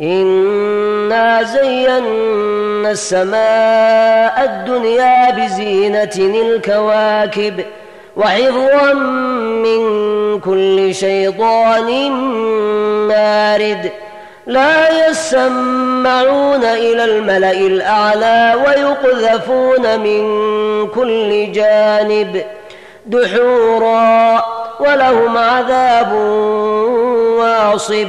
انا زينا السماء الدنيا بزينه الكواكب وحفظا من كل شيطان مارد لا يسمعون إلى الملا الاعلى ويقذفون من كل جانب دحورا ولهم عذاب واصب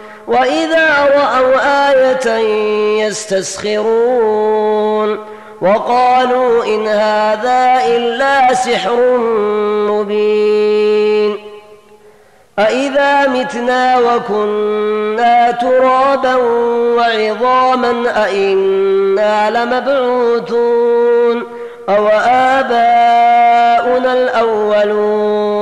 وإذا رأوا آية يستسخرون وقالوا إن هذا إلا سحر مبين أإذا متنا وكنا ترابا وعظاما أإنا لمبعوثون أو آباؤنا الأولون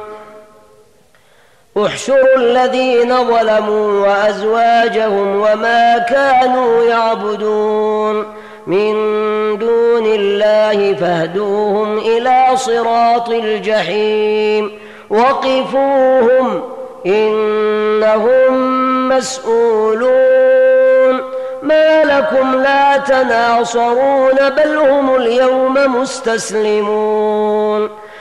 احشروا الذين ظلموا وأزواجهم وما كانوا يعبدون من دون الله فاهدوهم إلى صراط الجحيم وقفوهم إنهم مسؤولون ما لكم لا تناصرون بل هم اليوم مستسلمون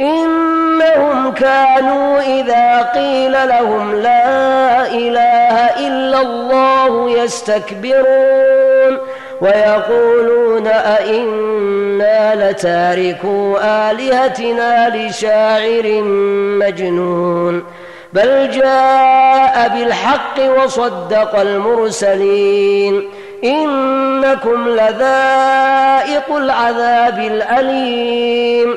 إنهم كانوا إذا قيل لهم لا إله إلا الله يستكبرون ويقولون أئنا لتاركو آلهتنا لشاعر مجنون بل جاء بالحق وصدق المرسلين إنكم لذائق العذاب الأليم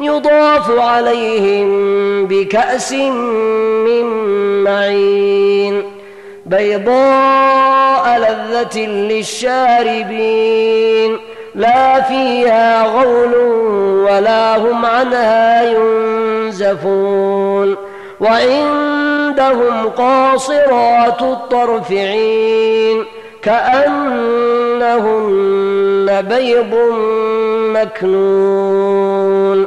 يضاف عليهم بكأس من معين. بيضاء لذة للشاربين. لا فيها غول ولا هم عنها ينزفون. وعندهم قاصرات الطرف عين كأنهن بيض مكنون.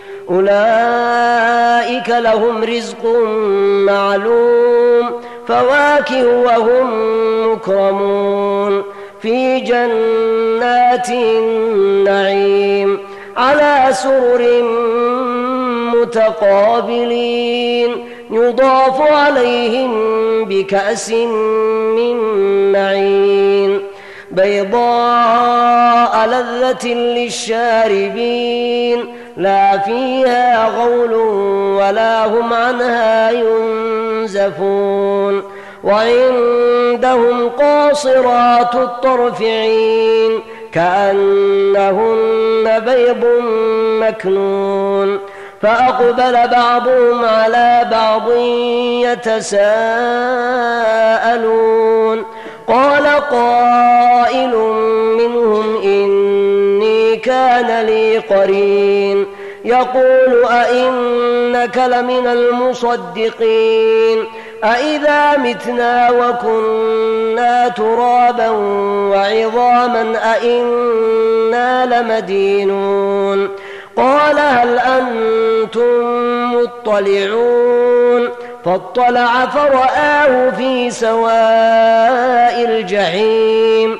أولئك لهم رزق معلوم فواكه وهم مكرمون. في جنات النعيم على سرر متقابلين. يضاف عليهم بكأس من معين. بيضاء لذة للشاربين. لا فيها غول ولا هم عنها ينزفون وعندهم قاصرات الطرف عين كأنهن بيض مكنون فأقبل بعضهم على بعض يتساءلون قال قائل منهم إني كان لي قرين. يقول أئنك لمن المصدقين. أإذا متنا وكنا ترابا وعظاما أئنا لمدينون. قال هل أنتم مطلعون؟ فاطلع فرآه في سواء الجحيم.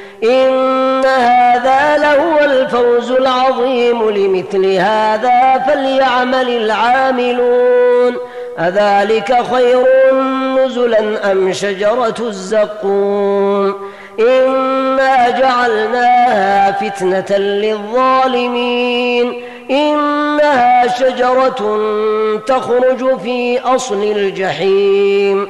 إن هذا لهو الفوز العظيم لمثل هذا فليعمل العاملون. أذلك خير نزلا أم شجرة الزقوم؟ إنا جعلناها فتنة للظالمين. إنها شجرة تخرج في أصل الجحيم.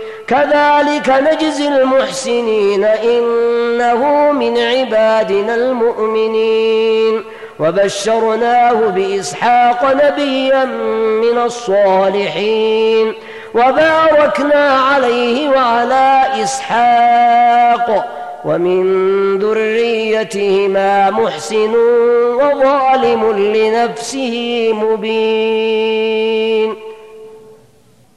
كذلك نجزي المحسنين إنه من عبادنا المؤمنين. وبشرناه بإسحاق نبيا من الصالحين. وباركنا عليه وعلى إسحاق. ومن ذريتهما محسن وظالم لنفسه مبين.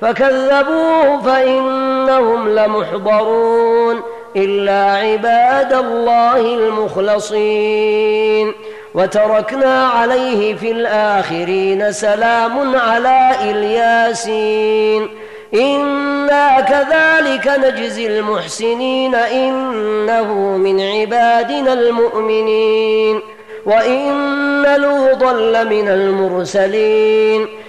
فكذبوه فإنهم لمحضرون إلا عباد الله المخلصين. وتركنا عليه في الآخرين سلام على إلياسين. إنا كذلك نجزي المحسنين إنه من عبادنا المؤمنين. وإن لوطا لمن المرسلين.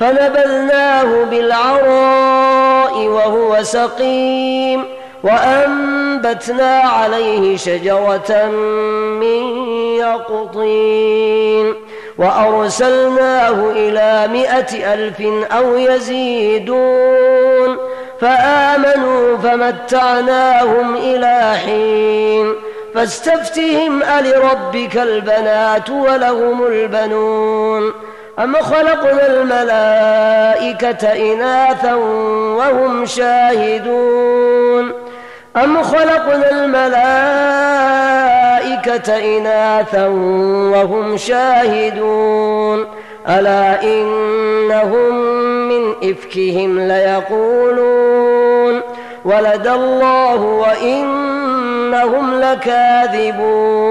فنبذناه بالعراء وهو سقيم وأنبتنا عليه شجرة من يقطين وأرسلناه إلى مائة ألف أو يزيدون فآمنوا فمتعناهم إلى حين فاستفتهم ألربك البنات ولهم البنون أم خلقنا الملائكة إناثا وهم شاهدون؟ أم خلقنا الملائكة إناثا وهم شاهدون؟ ألا إنهم من إفكهم ليقولون؟ ولد الله وإنهم لكاذبون.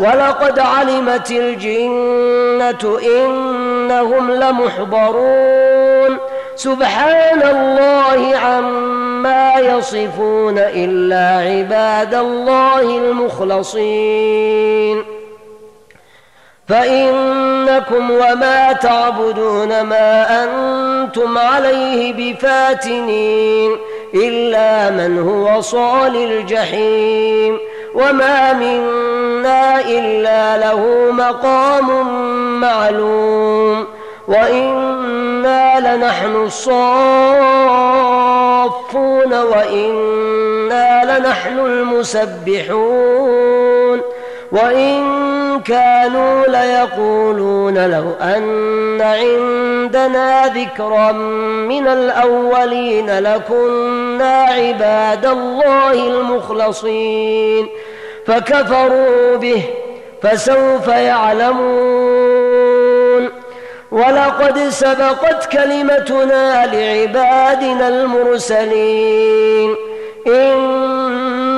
ولقد علمت الجنة إنهم لمحضرون. سبحان الله عما يصفون إلا عباد الله المخلصين. فإنكم وما تعبدون ما أنتم عليه بفاتنين إلا من هو صال الجحيم. وما منا إلا له مقام معلوم وإنا لنحن الصافون وإنا لنحن المسبحون وإن كانوا ليقولون لو أن عندنا ذكرا من الأولين لكنا عباد الله المخلصين فكفروا به فسوف يعلمون ولقد سبقت كلمتنا لعبادنا المرسلين